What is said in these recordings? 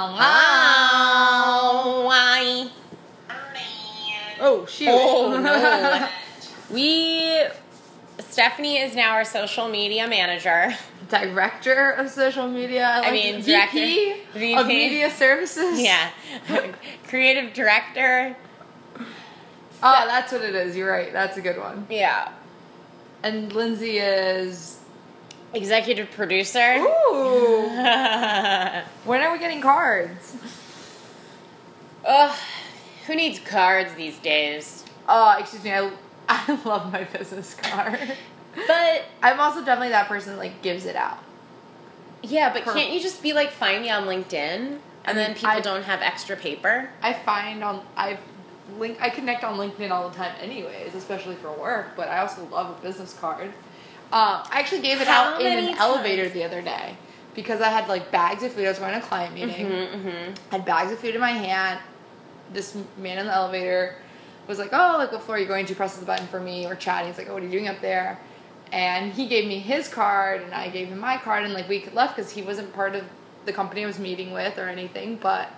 Hello. Why? Oh shoot. Oh no. we Stephanie is now our social media manager. Director of social media. I, like mean, VP, director- VP. of media services. Yeah. Creative director. Oh, that's what it is. You're right. That's a good one. Yeah. And Lindsay is. Executive producer. Ooh. When are we getting cards? Who needs cards these days? Oh, excuse me. I, I love my business card. But I'm also definitely that person that like gives it out. yeah, but Per- can't you just be like find me on LinkedIn and then people I- don't have extra paper? I find on I link I connect on LinkedIn all the time, anyways, especially for work. But I also love a business card. Um, I actually gave it How out in an elevator the other day because I had like bags of food. I was going to a client meeting. Mm-hmm. Had bags of food in my hand. This man in the elevator was like, "Oh, like what floor are you going to?" Presses the button for me. We're chatting. He's like, "Oh, what are you doing up there?" And he gave me his card, and I gave him my card, and like we left because he wasn't part of the company I was meeting with or anything. But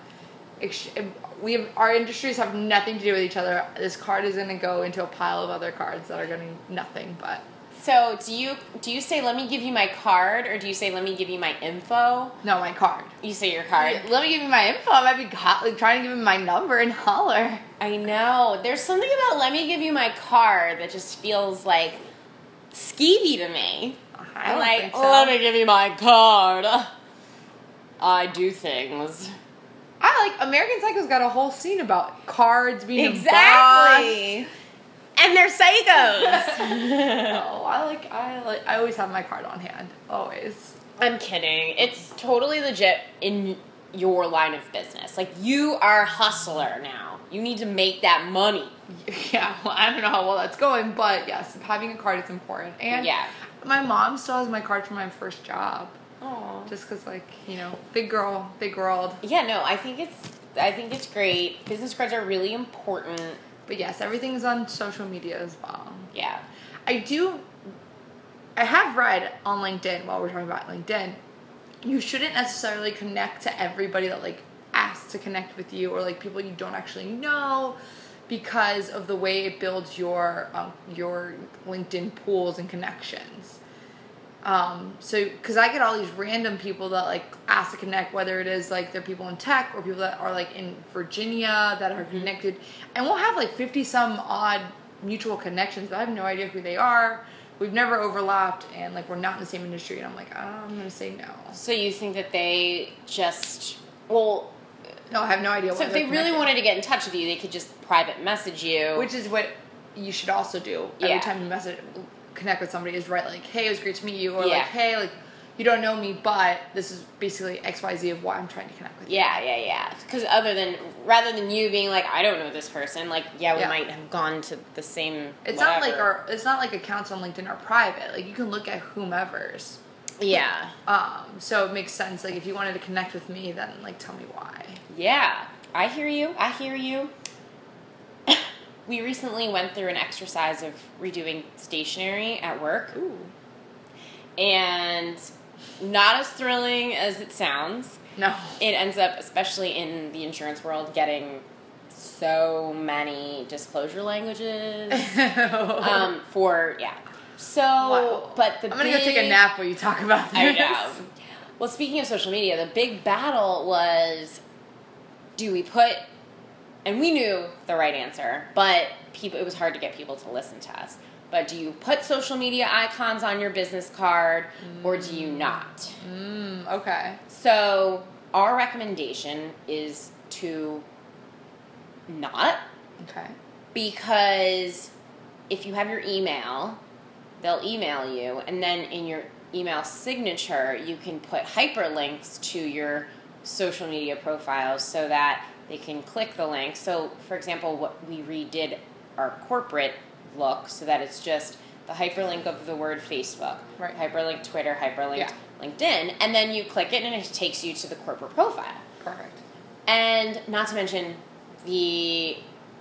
we have, our industries have nothing to do with each other. This card is going to go into a pile of other cards that are going to nothing but. So do you do you say let me give you my card or do you say let me give you my info? No, my card. You say your card. Let me give you my info. I might be ho- like trying to give him my number and holler. I know. There's something about let me give you my card that just feels like skeevy to me. I like, so. let me give you my card. I do things. I like American Psycho's got a whole scene about cards being Exactly. And they're psychos. boss. Oh, I like I like I always have my card on hand. Always. I'm kidding. It's totally legit in your line of business. Like you are a hustler now. You need to make that money. Yeah, well, I don't know how well that's going, but yes, having a card is important. And Yeah. my mom still has my card from my first job, Oh. just because like you know, big girl, big world. Yeah, no, I think it's I think it's great. Business cards are really important. But yes, everything's on social media as well. Yeah. I do. I have read on LinkedIn while we're talking about LinkedIn. You shouldn't necessarily connect to everybody that like asks to connect with you or like people you don't actually know because of the way it builds your um, your LinkedIn pools and connections. Um, so, because I get all these random people that like ask to connect, whether it is like they're people in tech or people that are like in Virginia that are connected, and we'll have like 50 some odd mutual connections, but I have no idea who they are. We've never overlapped, and like we're not in the same industry, and I'm like, oh, I'm gonna say no. So you think that they just well No, I have no idea. so if they're really wanted to get in touch with you, they could just private message you. which is what you should also do every Yeah. time you message connect with somebody is write like hey it was great to meet you or Yeah. like hey like you don't know me but this is basically xyz of why i'm trying to connect with you yeah, yeah, yeah. Because other than rather than you being like, I don't know this person, like, yeah, we Yeah. might have gone to the same. it's not like our it's not like accounts on linkedin are private like you can look at whomever's yeah, um so it makes sense like if you wanted to connect with me then like tell me why yeah. I hear you. I hear you. We recently went through an exercise of redoing stationery at work, ooh and not as thrilling as it sounds. no it ends up, especially in the insurance world, getting so many disclosure languages um, for yeah. So, Wow. but the i'm gonna go take a nap while you talk about this I know. Well, speaking of social media, the big battle was: do we put? And we knew the right answer, but people it was hard to get people to listen to us. But do you put social media icons on your business card, or do you not? mm, okay So our recommendation is to not okay because if you have your email, they'll email you, and then in your email signature, you can put hyperlinks to your social media profiles so that they can click the link. So, for example, what we redid our corporate look so that it's just the hyperlink of the word Facebook, Right. hyperlink Twitter, hyperlink Yeah. LinkedIn, and then you click it and it takes you to the corporate profile. perfect And not to mention the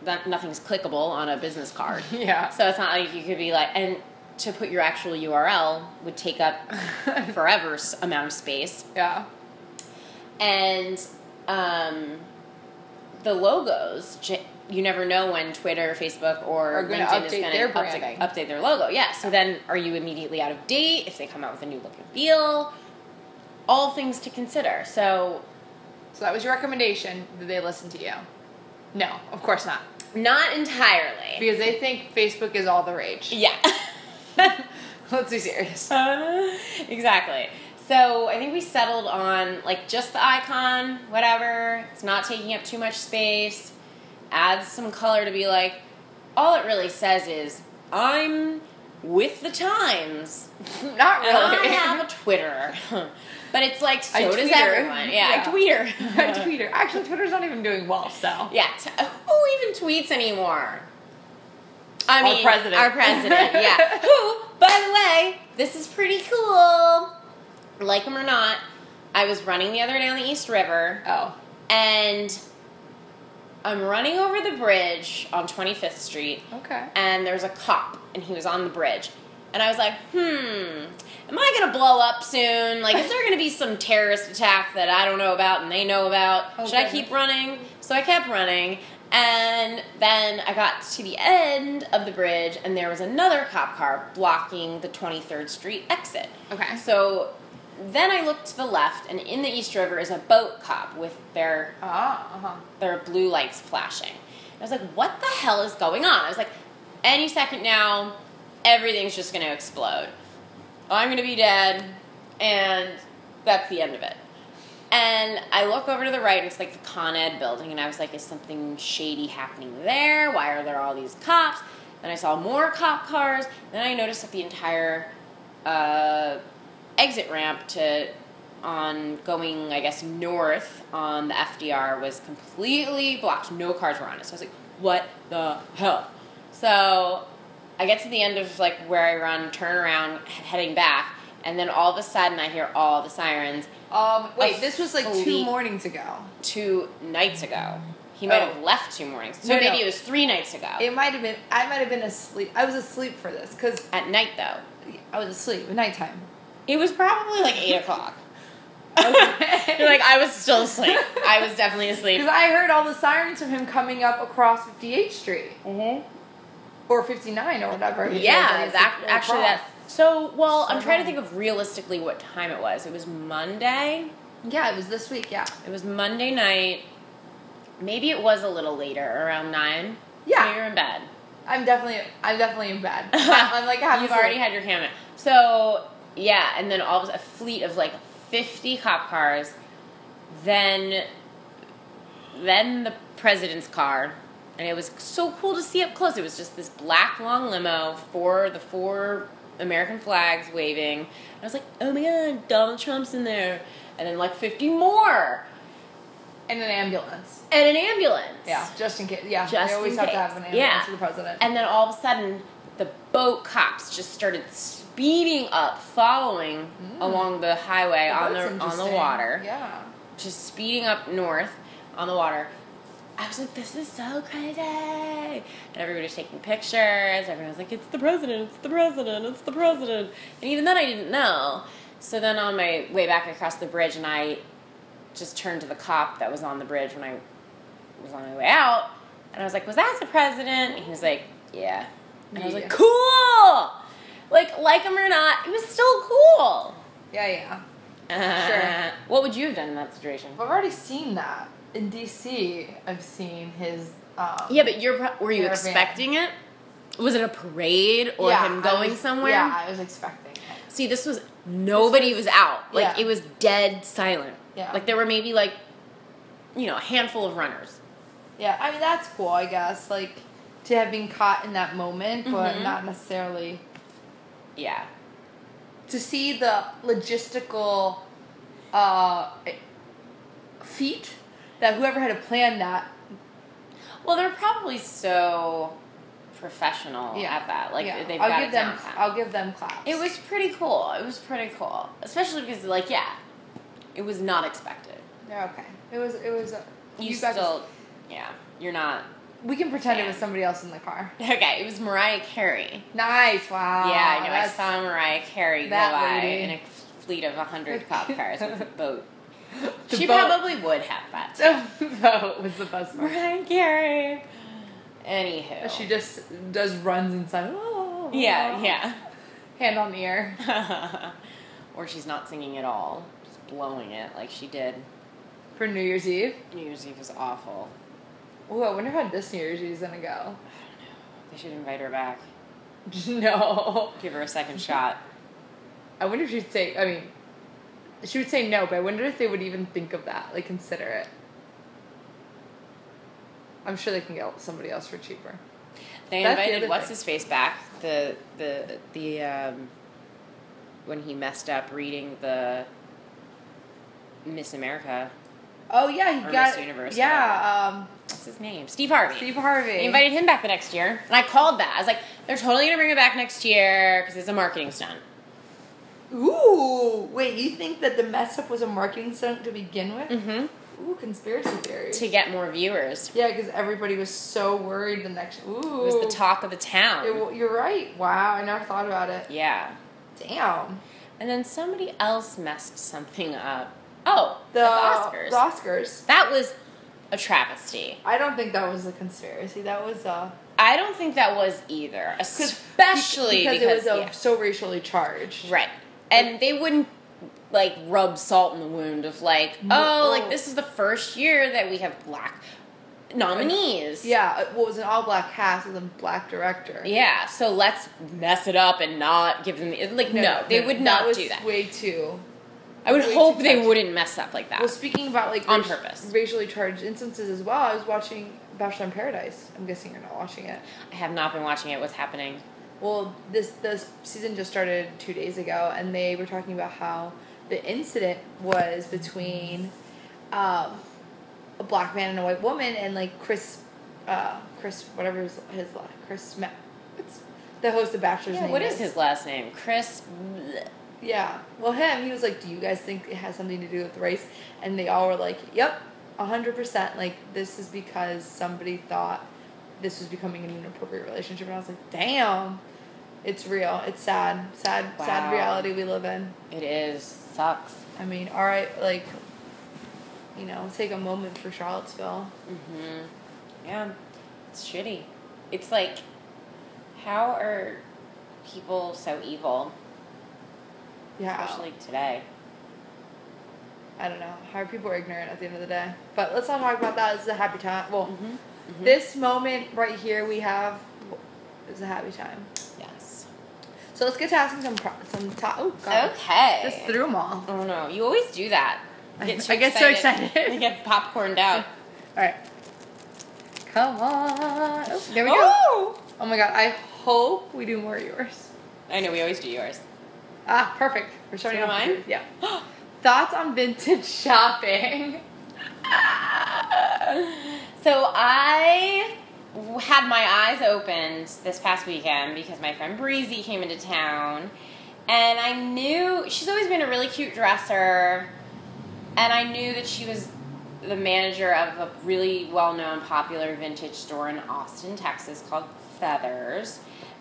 that nothing's clickable on a business card. yeah So it's not like you could be like and to put your actual URL would take up forever amount of space. yeah And um, the logos you never know when Twitter, Facebook, or Are LinkedIn is going to update, update their logo. Yeah. So then, are you immediately out of date if they come out with a new look and feel? All things to consider. So So that was your recommendation. Did they listen to you? No, of course not. not entirely. Because they think Facebook is all the rage. Yeah. Let's be serious. exactly. So I think we settled on like just the icon, whatever. It's not taking up too much space. Adds some color to be like, all it really says is, I'm with the times. Not And I have a Twitter. but it's like, so I does tweeter. everyone. Yeah, Yeah. I tweeter. I Twitter. Actually, Twitter's not even doing well, so. Yeah, t- who even tweets anymore? I Our mean, president. Our president, yeah. who, by the way, this is pretty cool. Like him or not, I was running the other day on the East River, Oh. and I'm running over the bridge on 25th Street, Okay. and there's a cop, and he was on the bridge. And I was like, hmm, am I gonna blow up soon? Like, is there gonna be some terrorist attack that I don't know about and they know about? Should I keep running? So I kept running, and then I got to the end of the bridge, and there was another cop car blocking the 23rd Street exit. Okay. So then I looked to the left, and in the East River is a boat cop with their Ah, uh-huh. there are blue lights flashing. I was like, what the hell is going on? I was like, any second now, everything's just going to explode. I'm going to be dead, and that's the end of it. And I look over to the right, and it's like the Con Ed building, and I was like, is something shady happening there? Why are there all these cops? Then I saw more cop cars. Then I noticed that the entire uh, exit ramp to on going, I guess, north on the FDR was completely blocked. No cars were on it. So I was like, what the hell? So I get to the end of like where I run, turn around, he- heading back, and then all of a sudden I hear all the sirens Um, wait, this was like two mornings ago. two nights ago. He might Oh. have left two mornings. So No, maybe no. it was three nights ago. It might have been. I might have been asleep. I was asleep for this because At night though. I was asleep at nighttime. It was probably like eight o'clock. You're You're like, I was still asleep. I was definitely asleep. because I heard all the sirens from him coming up across 58th Street Mm-hmm. or 59 or whatever. Yeah, that that, actually across. that. So, well, I'm So trying to think of realistically what time it was. It was Monday. Yeah, it was this week. Yeah. It was Monday night. Maybe it was a little later, around nine. Yeah. So you're in bed. I'm definitely. I'm definitely in bed. I'm like You've already had your cam in. So yeah, and then all of a, a fleet of like 50 cop cars. Then, then the president's car, and it was so cool to see up close. It was just this black long limo for the four American flags waving. And I was like, oh my god, Donald Trump's in there, and then like 50 more, in an ambulance. and an ambulance. Yeah, just in case. Yeah, Just they always have case. to have an ambulance Yeah. for the president. And then all of a sudden, the boat cops just started speeding up, following mm. along the highway on the on the water, Yeah. just speeding up north on the water. I was like, "This is so crazy!" And everybody's taking pictures. Everyone's like, "It's the president! It's the president! It's the president!" And even then, I didn't know. So then, on my way back across the bridge, and I just turned to the cop that was on the bridge when I was on my way out, and I was like, "Was that the president?" And he was like, "Yeah." And I was like, "Cool!" Like, like him or not, it was still cool. Yeah, yeah. Uh, What would you have done in that situation? I've already seen that in DC. I've seen his. Um, Yeah, but you're pro- were you Caravan. expecting it? Was it a parade or yeah, him going was- somewhere? Yeah, I was expecting it. See, this was nobody was out. Like Yeah. it was dead silent. Yeah. Like there were maybe like you know, a handful of runners. Yeah, I mean that's cool. I guess like to have been caught in that moment, but Mhm. not necessarily Yeah. to see the logistical uh, feat that whoever had to plan that. Well, they're probably so professional Yeah, at that. Like yeah. they've I'll got give it them. down. I'll give them claps. It was pretty cool. It was pretty cool, especially because like yeah, it was not expected. Yeah, okay. It was. It was. Uh, You, guys- still, yeah, you're not. We can pretend it was somebody else in the car. Okay, it was Mariah Carey. Nice. Wow. yeah, I know. I saw Mariah Carey go by in a fleet of hundred cop cars with a boat. The she boat- probably would have that. The boat was the best part. Mariah Carey. Anywho. She just does runs inside. Yeah, yeah. Hand on the ear. or she's not singing at all. Just blowing it like she did. For New Year's Eve. New Year's Eve was awful. Oh, I wonder how this New Year's is gonna go. I don't know. They should invite her back. no. Give her a second shot. I wonder if she'd say, I mean, she would say no, but I wonder if they would even think of that, like consider it. I'm sure they can get somebody else for cheaper. They That's invited other what's thing. his face back. The the the um when he messed up reading the Miss America. Oh yeah, he got Miss Universe, Yeah, um, What's his name? Steve Harvey. Steve Harvey. They invited him back the next year, and I called that. I was like, "They're totally gonna bring him back next year because it's a marketing stunt." Ooh, wait, you think that the mess up was a marketing stunt to begin with? Mm-hmm. Ooh, conspiracy theories. To get more viewers, yeah, because everybody was so worried the next. Ooh, it was the talk of the town. It you're right. Wow, I never thought about it. yeah, Damn. and then somebody else messed something up. Oh, The, the Oscars. The Oscars. that was a travesty. I don't think that was a conspiracy. That was a. I don't think that was either, especially because, because, it was uh, yeah. so racially charged. right, and they wouldn't like rub salt in the wound of like, No, oh, like this is the first year that we have black nominees. Yeah, uh, well, it was an all black cast with a black director. Yeah, so let's mess it up and not give them like no, they would that not do that. Way too. I would hope they wouldn't mess up like that. Well, speaking about like On raci- purpose. racially charged instances as well, I was watching Bachelor in Paradise. I'm guessing you're not watching it. I have not been watching it. What's happening? Well, this this season just started two days ago, and they were talking about how the incident was between um, a black man and a white woman, and like Chris, uh, Chris, whatever his his la- Chris, Ma- what's the host of Bachelor's Yeah, name? what is his last name? Chris. Yeah, well, him, he was like, "Do you guys think it has something to do with race?" And they all were like, "Yep, hundred percent. Like this is because somebody thought this was becoming an inappropriate relationship." And I was like, "Damn." It's real. It's sad. Sad, sad reality we live in. It is sucks. I mean, all right, like, you know, take a moment for Charlottesville. Mm-hmm. Yeah, it's shitty. It's like, how are people so evil, Yeah, especially today? I don't know. How people are ignorant at the end of the day. But let's not talk about that. This is a happy time. Well, Mm-hmm. this moment right here we have is a happy time. Yes. So let's get to asking some pro- some to- oh god, Okay. just threw them all. Oh no, you always do that. Too I get so excited. You get popcorned out. All right, come on. Oh, there we go. Oh! Oh my god, I hope we do more of yours. I know we always do yours. Ah, perfect. We're starting So mine? Yeah. Thoughts on vintage shopping? so I had my eyes opened this past weekend because my friend Breezy came into town, and I knew she's always been a really cute dresser, and I knew that she was the manager of a really well-known popular vintage store in Austin, Texas called Feathers,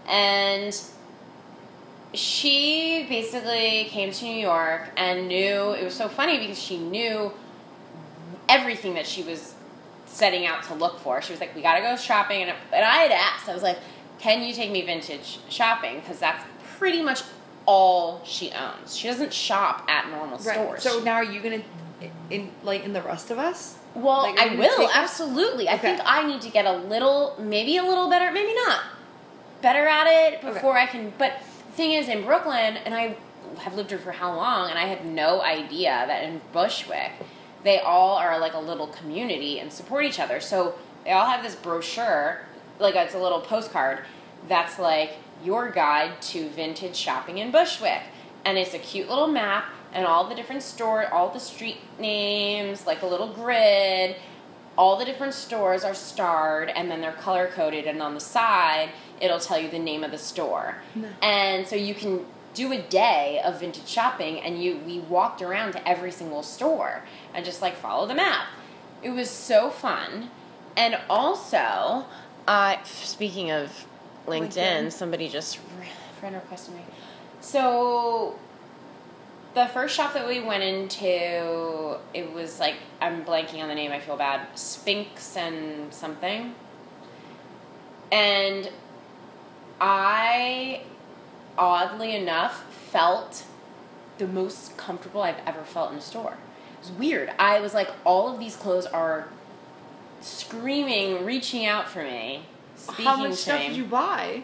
and she basically came to New York and knew it was so funny because she knew everything that she was setting out to look for. She was like, "We got to go shopping," and, and I had asked, I was like, "Can you take me vintage shopping?" Because that's pretty much all she owns. She doesn't shop at normal stores. So now are you gonna in like in the rest of us? Well, Like, I will take- absolutely. I think I need to get a little, maybe a little better, maybe not better at it before I can. But thing is, in Brooklyn, and I have lived here for how long, and I had no idea that in Bushwick, they all are like a little community and support each other. So they all have this brochure, like it's a little postcard that's like your guide to vintage shopping in Bushwick, and it's a cute little map and all the different store, all the street names, like a little grid. All the different stores are starred and then they're color coded, and on the side it'll tell you the name of the store. Nice. And so you can do a day of vintage shopping, and you we walked around to every single store and just like follow the map. It was so fun, and also, uh, speaking of LinkedIn, LinkedIn. somebody just friend requested me. So the first shop that we went into, it was like I'm blanking on the name. I feel bad. Sphinx and something. And I, oddly enough, felt the most comfortable I've ever felt in a store. It was weird. I was like, all of these clothes are screaming, reaching out for me, speaking How much stuff me. did you buy?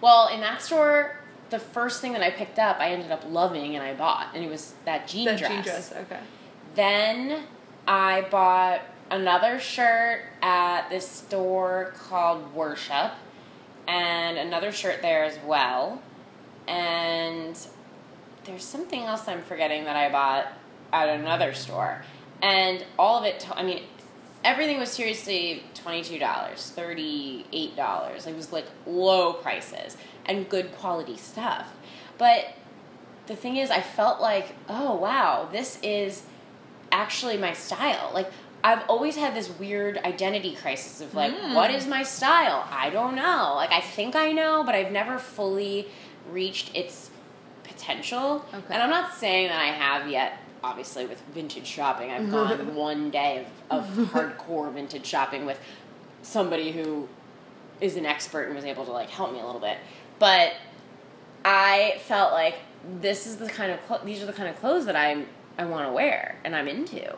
Well, in that store, the first thing that I picked up, I ended up loving and I bought, and it was that jean That dress. jean dress. Okay. Then I bought another shirt at this store called Worship, and another shirt there as well. And there's something else I'm forgetting that I bought at another store. And all of it, to- I mean, everything was seriously $22, $38. It was like low prices and good quality stuff. But the thing is, I felt like, oh wow, this is actually my style. Like, I've always had this weird identity crisis of like, Mm. what is my style? I don't know. Like, I think I know, but I've never fully reached its potential. Okay. And I'm not saying that I have yet. Obviously, with vintage shopping, I've gone one day of, of hardcore vintage shopping with somebody who is an expert and was able to like help me a little bit. But I felt like this is the kind of clo- these are the kind of clothes that I'm I want to wear and I'm into.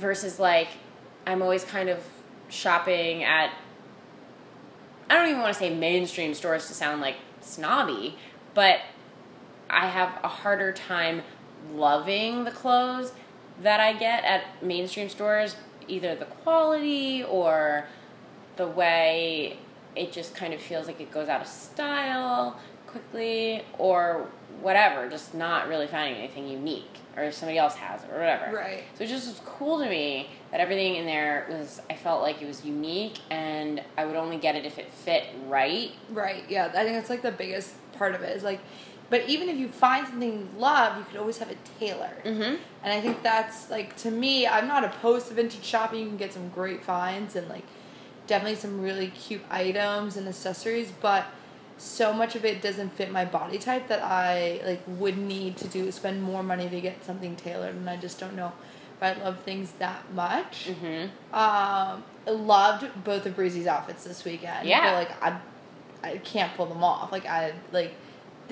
Versus like I'm always kind of shopping at I don't even want to say mainstream stores to sound like snobby, but I have a harder time loving the clothes that I get at mainstream stores, either the quality or the way it just kind of feels like it goes out of style quickly or whatever, just not really finding anything unique or if somebody else has it or whatever. Right. So it just was cool to me that everything in there was I felt like it was unique and I would only get it if it fit right. Right. Yeah. I think that's like the biggest part of it is like, but even if you find something you love, you could always have it tailored. Mm-hmm. And I think that's like to me, I'm not opposed to vintage shopping. You can get some great finds and like definitely some really cute items and accessories, but so much of it doesn't fit my body type that I like would need to do spend more money to get something tailored and I just don't know if I love things that much. Mm-hmm. Um loved both of Breezy's outfits this weekend. Yeah. But like I I can't pull them off. Like I like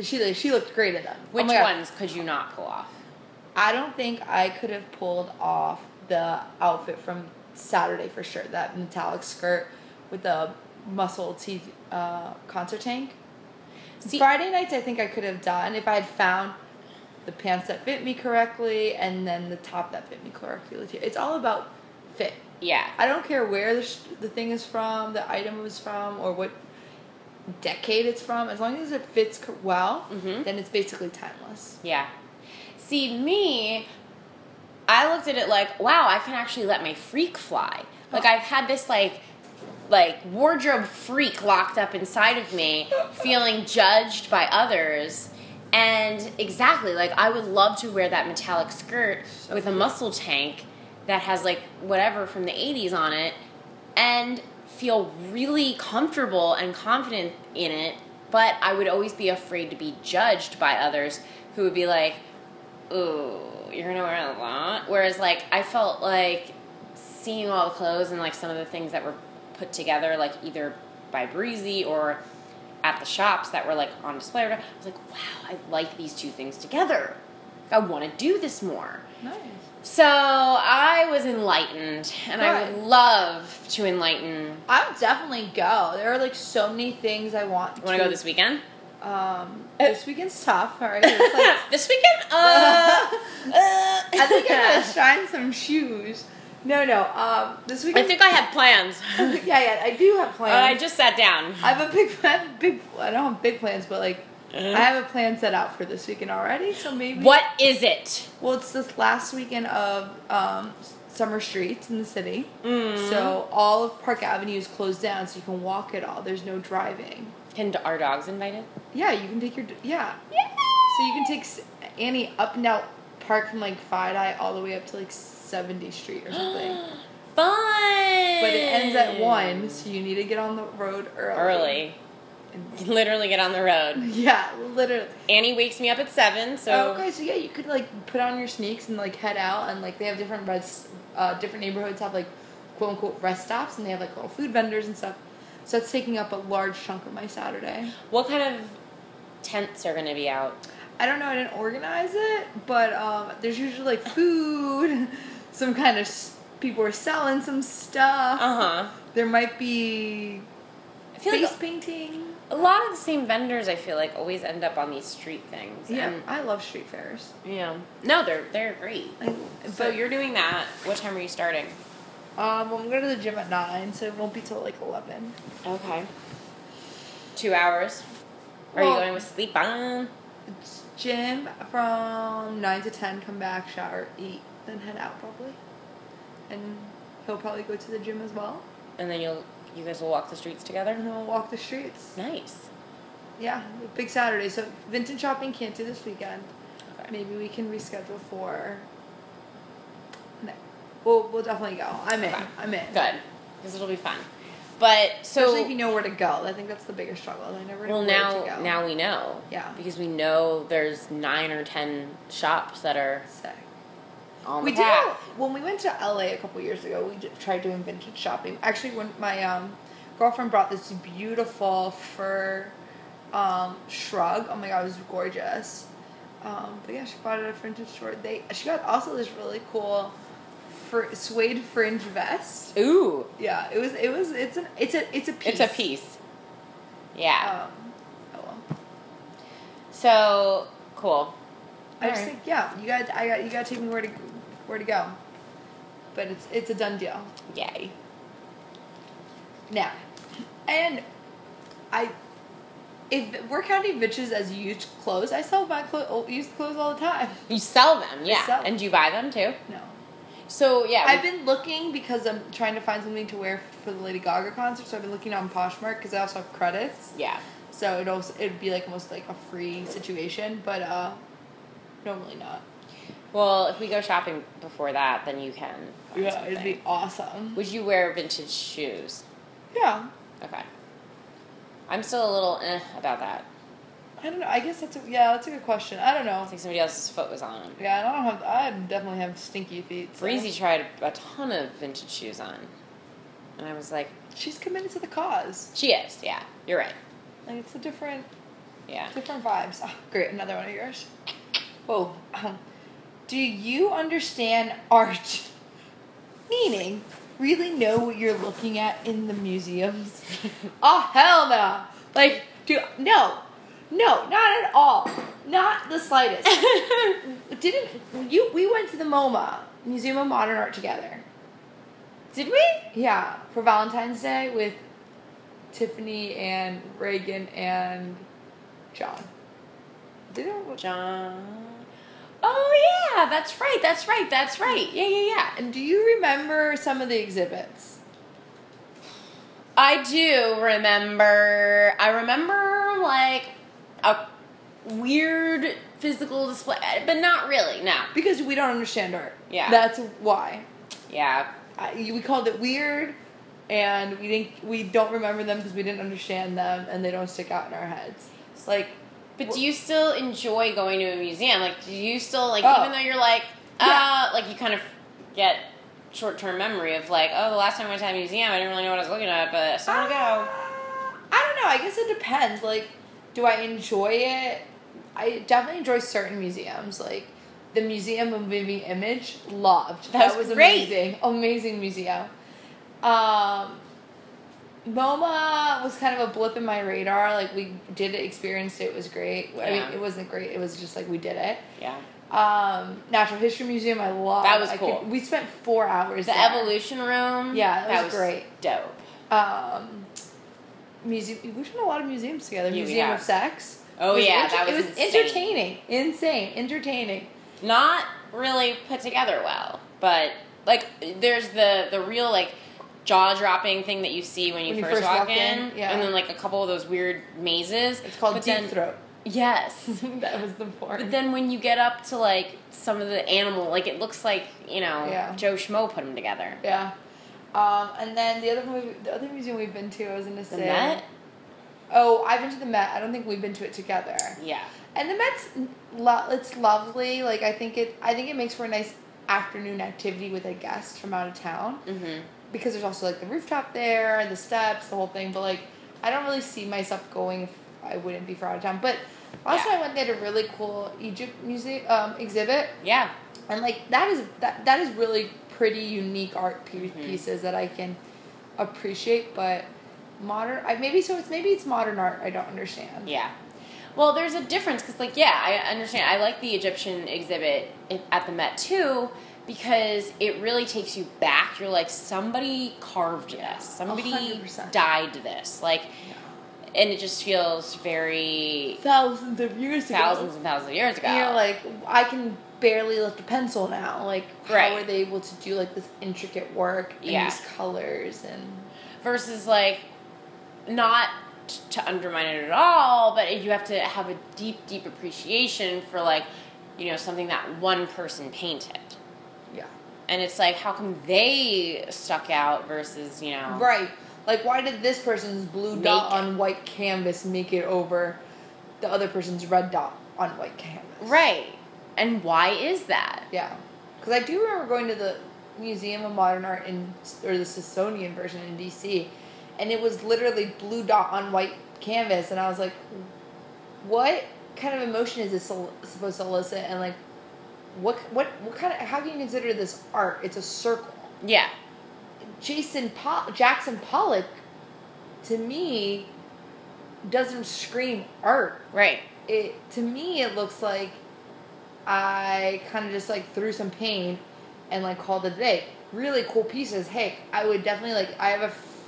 she like, she looked great in them. Oh Which God. ones could you not pull off? I don't think I could have pulled off the outfit from Saturday for sure. That metallic skirt with the muscle T uh, concert tank. See- Friday nights, I think I could have done if I had found the pants that fit me correctly and then the top that fit me correctly. too. It's all about fit. Yeah. I don't care where the, sh- the thing is from, the item was from, or what decade it's from. As long as it fits co- well, Mhm. then it's basically timeless. Yeah. See, me, I looked at it like, wow, I can actually let my freak fly. Like I've had this like like wardrobe freak locked up inside of me, feeling judged by others. And exactly, like I would love to wear that metallic skirt with a muscle tank that has like whatever from the 80s on it and feel really comfortable and confident in it, but I would always be afraid to be judged by others who would be like, "Ooh, you're gonna wear a lot." Whereas, like, I felt like seeing all the clothes and like some of the things that were put together, like either by Breezy or at the shops that were like on display. I was like, "Wow, I like these two things together. I want to do this more." Nice. So I was enlightened, and I would love to enlighten. I would definitely go. There are like so many things I want. You want to go this weekend? Um, this weekend's tough. All right, like- this weekend? Uh, uh, I think I'm gonna shine some shoes. No, no. Um, this I think I have plans. yeah, yeah. I do have Uh, plans. I just sat down. I have a big, I have a big. I don't have big plans, but like, I have a plan set out for this weekend already. So maybe. What is it? Well, it's this last weekend of um, summer streets in the city. Mm. So all of Park Avenue is closed down, so you can walk it all. There's no driving. Can our dogs invited? Yeah, you can take your yeah. Yeah. So you can take Annie up and out park from like Five Eye all the way up to like 70th Street or something. Fun. but it ends at one, so you need to get on the road early. Early. and Literally get on the road. yeah, literally. Annie wakes me up at seven, so okay, so yeah, you could like put on your sneaks and like head out, and like they have different rest, uh, different neighborhoods have like quote unquote rest stops, and they have like little food vendors and stuff. So that's taking up a large chunk of my Saturday. what kind of tents are going to be out? I don't know, I didn't organize it, but um, there's usually like food, some kind of people are selling some stuff. Uh huh. There might be I feel face like painting. a lot of the same vendors. I feel like always end up on these street things. Yeah, And, I love street fairs. yeah. No, they're they're great. I, So you're doing that. What time are you starting? um, well, I'm going to the gym at nine, so it won't be till like eleven. Okay. Two hours. Are you going with sleep on? Gym from nine to ten. Come back, shower, eat, then head out probably. And he'll probably go to the gym as well, And then you'll you guys will walk the streets together. and then we'll walk the streets. Nice. Yeah, big Saturday. So vintage shopping can't do this weekend. Okay. Maybe we can reschedule for. No, we'll we'll definitely go. I'm in. Okay. I'm in. Good, because it'll be fun. But so Especially if you know where to go. I think that's the bigger struggle. I never know well where now to go. now we know. Yeah. Because we know there's nine or ten shops that are Sick. On We the did path. when we went to LA a couple years ago. We did, tried doing vintage shopping. Actually, when my um, girlfriend brought this beautiful fur um, shrug. Oh my god, it was gorgeous. Um, but yeah, she bought it at a vintage store. They she got also this really cool fr- suede fringe vest. Ooh, Yeah, it was it was it's an it's a it's a piece. it's a piece. Yeah. Um, oh well. so cool. I just Alright. think yeah, you got I got you got to take me where to where to go. But it's it's a done deal. Yay. Now, and I, if we're counting bitches as used clothes, I sell my clo- used clothes all the time. You sell them, yeah. sell And do you buy them too? No, So yeah. I've been looking because I'm trying to find something to wear for the Lady Gaga concert. So I've been looking on Poshmark because I also have credits. yeah. So it also it'd be like almost like a free situation, but uh, normally not. Well, if we go shopping before that, then you can. Yeah, something. it'd be awesome. Would you wear vintage shoes? Yeah, Okay. I'm still a little eh about that. I don't know. I guess that's a, yeah, that's a good question. I don't know. I think somebody else's foot was on them. Yeah, I don't have. I definitely have stinky feet. so- Breezy tried a ton of vintage shoes on, and I was like, She's committed to the cause. "She is, yeah, you're right, Like it's a different, yeah." different vibes. Oh, great, another one of yours. Whoa. Do you understand art? Meaning, really know what you're looking at in the museums? oh hell no! Like, do no, no, not at all, not the slightest. Didn't you? We went to the MoMA Museum of Modern Art together. Did we? Yeah, for Valentine's Day with Tiffany and Reagan and John. Didn't John. Oh yeah, that's right. That's right. That's right. Yeah, yeah, yeah. and do you remember some of the exhibits? I do remember. I remember like a weird physical display, but not really. No. Because we don't understand art. Yeah. that's why. Yeah. I, we called it weird, and we didn't. We don't remember them because we didn't understand them, and they don't stick out in our heads. It's like, But do you still enjoy going to a museum? Like, do you still like, Oh. even though you're like, uh, Yeah. like you kind of get short term memory of like, oh, the last time I went to a museum, I didn't really know what I was looking at, but I still want to go. Uh, I don't know. I guess it depends. Like, do I enjoy it? I definitely enjoy certain museums. Like the Museum of Moving Image, loved. That was great. amazing. Amazing museum. Um, MoMA was kind of a blip in my radar. Like we did it, experienced it. It was great. I mean, it wasn't great. It was just like we did it. Yeah. Um, Natural History Museum, I love. That was I cool. we spent four hours. There. The there. evolution room. Yeah, that that was was great. Dope. um museum we've done a lot of museums together Yeah, we museum of sex Oh, was yeah, inter- that was it was insane. entertaining insane entertaining Not really put together well, but like, there's the the real like jaw dropping thing that you see when you, When you first, first walk, walk in, in, yeah. and then like a couple of those weird mazes. it's called But deep then- throat Yes. that was the part But then when you get up to like some of the animal, like it looks like you know Yeah. Joe Schmo put them together. yeah um and then the other movie, the other museum we've been to i was gonna The Met. Oh, I've been to the Met. I don't think we've been to it together. Yeah. And the Met's lo- it's lovely. Like I think it I think it makes for a nice afternoon activity with a guest from out of town Mm-hmm. Because there's also like the rooftop there, the steps, the whole thing. But like I don't really see myself going if I wouldn't be for out of town. But last Yeah. time I went, they had a really cool Egypt museum um, exhibit, Yeah. and like that is that that is really pretty unique art Mhm. pieces that I can appreciate. But modern, I maybe so it's maybe it's modern art I don't understand. Yeah. Well, there's a difference because, like, yeah, I understand. I like the Egyptian exhibit at the Met too because it really takes you back. You're like, somebody carved this, somebody 100%. dyed this, like, and it just feels very Thousands of years ago. thousands and thousands of years ago. And you're like, I can barely lift a pencil now. Like, how Right. are they able to do like this intricate work and Yeah. these colors and versus like not to undermine it at all but you have to have a deep deep appreciation for like you know something that one person painted yeah, and it's like how come they stuck out versus you know right. Like, why did this person's blue dot it. on white canvas make it over the other person's red dot on white canvas? right and why is that Yeah, because I do remember going to the Museum of Modern Art in or the Smithsonian version in DC, and it was literally blue dot on white canvas, and I was like, what kind of emotion is this supposed to elicit, and like, what what what kind of how can you consider this art? It's a circle. yeah Jason po- Jackson Pollock, to me, doesn't scream art right it to me it looks like I kind of just like threw some paint and like called it a day. Really cool pieces. Hey, I would definitely like. I have a f-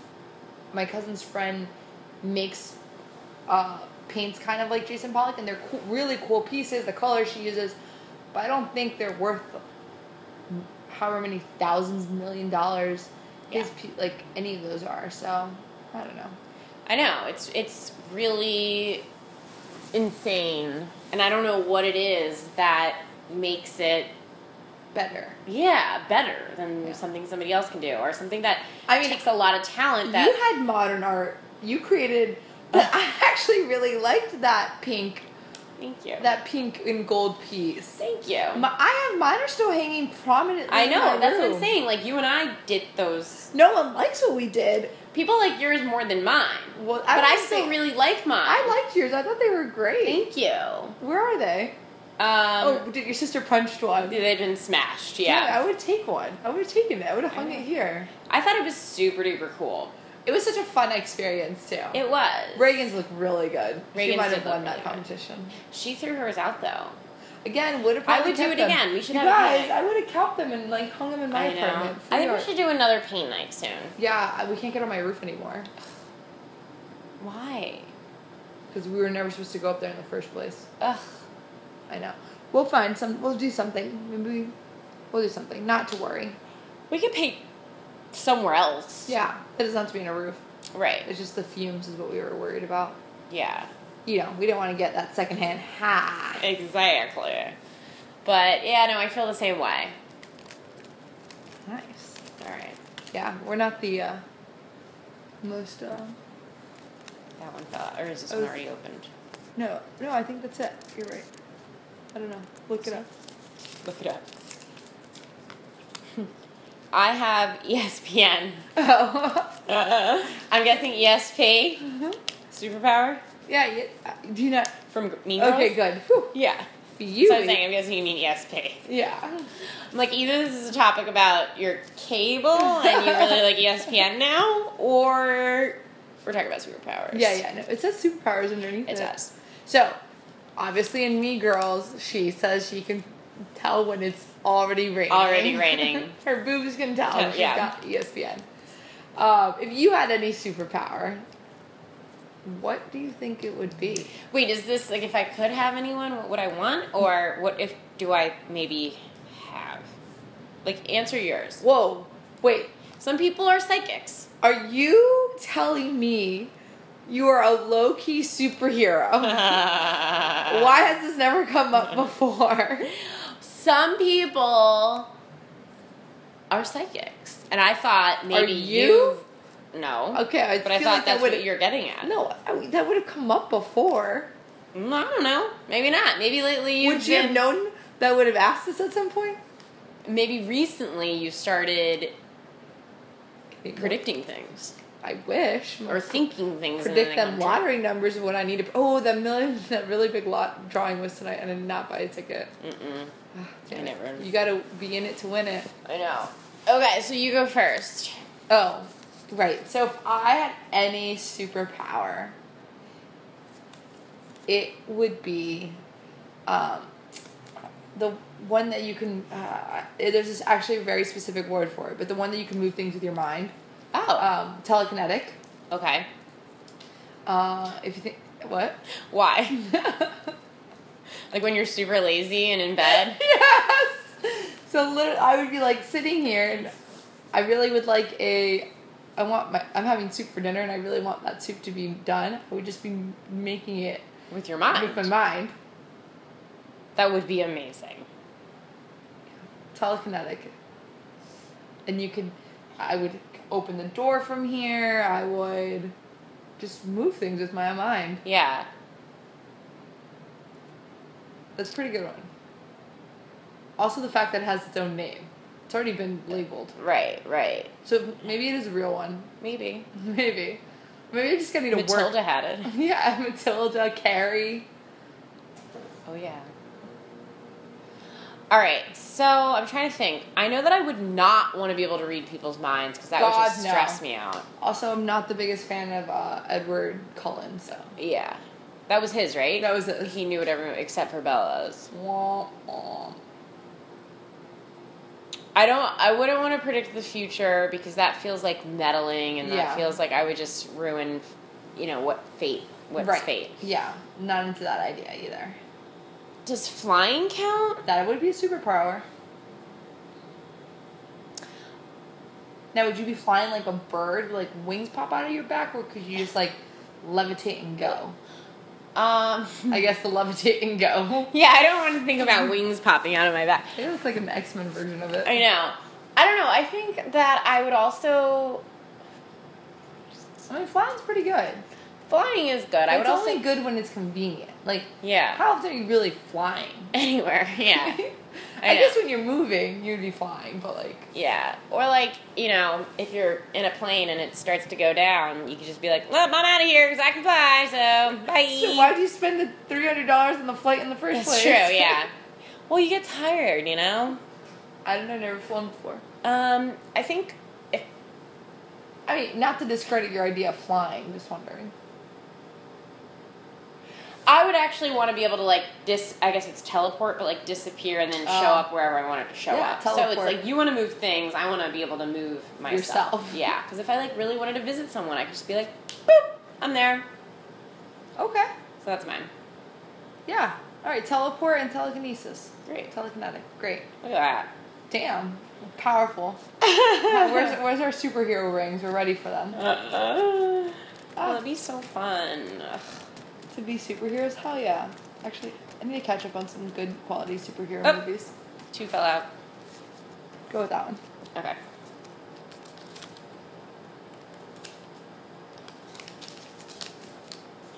my cousin's friend makes uh, paints kind of like Jason Pollock, and they're cool, really cool pieces. The colors she uses, but I don't think they're worth however many thousands million dollars Yeah. like any of those are. So I don't know. i know it's it's really insane and i don't know what it is that makes it Better. yeah better than Yeah. something somebody else can do or something that I mean, takes a lot of talent that you had modern art. You created. I actually really liked that pink, thank you that pink and gold piece. thank you My, I have mine are still hanging prominently. i know that's what i'm saying like you and i did those No one likes what we did. people like yours more than mine Well, but i still say- really like mine I liked yours. I thought they were great. thank you Where are they? um oh, did your sister punched one? they've been smashed Yeah, yeah I would take one. I would have taken it. I would have hung it here. i thought it was super duper cool It was such a fun experience too. it was Reagan's looked really good. she might have won that really good. competition. she threw hers out though Again, would have. Probably. I would do it again. We should you have guys. I would have kept them and like hung them in my I apartment. I think we should do another paint night soon. Yeah, we can't get on my roof anymore Why? because we were never supposed to go up there in the first place. Ugh. I know. We'll find some. We'll do something. Maybe we'll do something. Not to worry. We could paint somewhere else. Yeah, it doesn't have to be in a roof. Right. It's just the fumes is what we were worried about. Yeah. You know, we didn't want to get that secondhand ha. Exactly. But yeah, no, I feel the same way. Nice. All right. Yeah, we're not the uh, most. Uh, That one fell out. Or is this one already opened? no, no, I think that's it. You're right. I don't know. Look it up. Look it up. I have ESPN. Oh. uh, I'm guessing ESP. Superpower? yeah. You, uh, do you not? From Mean Girls? Okay, good. Whew. Yeah. You. so I'm saying, I'm guessing you mean ESP. Yeah. I'm like, either this is a topic about your cable and you really like ESPN now, or we're talking about superpowers. Yeah, yeah. No, it says superpowers underneath it. It does. So, obviously, in Mean Girls, she says she can tell when it's already raining. Already raining. Her boobs can tell. She's yeah. got ESPN. Um, if you had any superpower, what do you think it would be? Wait, is this like if I could have anyone, what would I want, or what if do I maybe have? Like, answer yours. Whoa. Wait. Some people are psychics. Are you telling me you are a low key superhero? Why has this never come up before? Some people are psychics, and I thought maybe you? you've No. Okay, I But I thought like that that's would what you're getting at. No, I mean, that would have come up before. Mm, I don't know. Maybe not. Maybe lately you've would you have known that would have asked this at some point? Maybe recently you started predicting things I wish. or thinking things. predict them they come true. lottery numbers of what I need to. Oh, that million, that really big lot drawing was tonight, and I did not buy a ticket. Mm-mm. I never- You got to be in it to win it. I know. Okay, so you go first. Oh, right. So if I had any superpower, it would be um, the one that you can. Uh, there's this actually a very specific word for it, but the one that you can move things with your mind. Oh. Um, telekinetic. okay. Uh, if you think what? Why? like when you're super lazy and in bed. yes. So literally, I would be like sitting here, and I really would like a. I want my. I'm having soup for dinner, and I really want that soup to be done. I would just be making it With your mind. with my mind. That would be amazing. Telekinetic. And you could. I would open the door from here. I would just move things with my mind. Yeah. That's a pretty good one. Also, the fact that it has its own name. It's already been labeled. Right, right. So maybe it is a real one. Maybe. Maybe. Maybe I just gotta need to Matilda work. had it. Yeah, Matilda, Carrie. Oh yeah. All right, so I'm trying to think. I know that I would not want to be able to read people's minds because that would God, just no. stress me out. Also, I'm not the biggest fan of uh, Edward Cullen, so. Yeah, that was his, right? That was it. He knew what everyone except for Bella's. Wah, wah. I don't. I wouldn't want to predict the future because that feels like meddling, and Yeah. that feels like I would just ruin, you know, what fate. What's right. fate? Yeah, not into that idea either. Does flying count? That would be a superpower. Now, would you be flying like a bird, like wings pop out of your back, or could you just like levitate and go? Um. I guess the levitate and go. Yeah, I don't want to think about wings popping out of my back. It looks like an X Men version of it. I know. I don't know. I think that I would also I mean, flying's pretty good. flying is good. I would it's also only good when it's convenient. Like, yeah how often are you really flying? anywhere. Yeah, I, I guess when you're moving, you'd be flying, but like, yeah. Or like you know, if you're in a plane and it starts to go down, you could just be like, "Well, I'm out of here because I can fly." So bye. so why'd you spend the three hundred dollars on the flight in the first That's place? true. Yeah. Well, you get tired, you know. I don't know, I've never flown before. Um, I think if I mean, not to discredit your idea of flying, just wondering. I would actually want to be able to like dis. I guess it's teleport, but like disappear and then show Oh. up wherever I want it to show Yeah, up. So it's like you want to move things, I want to be able to move myself. Yourself. Yeah, because if I like really wanted to visit someone, I could just be like, boop, I'm there. Okay. So that's mine. Yeah. All right. Teleport and telekinesis. Great. Telekinetic. Great. Look at that. Damn. Powerful. where's Where's our superhero rings? We're ready for them. Uh-uh. Ah. oh, that'd be so fun. Ugh. To be superheroes? Hell yeah. Actually, I need to catch up on some good quality superhero Oh. movies. Two fell out. Go with that one. Okay.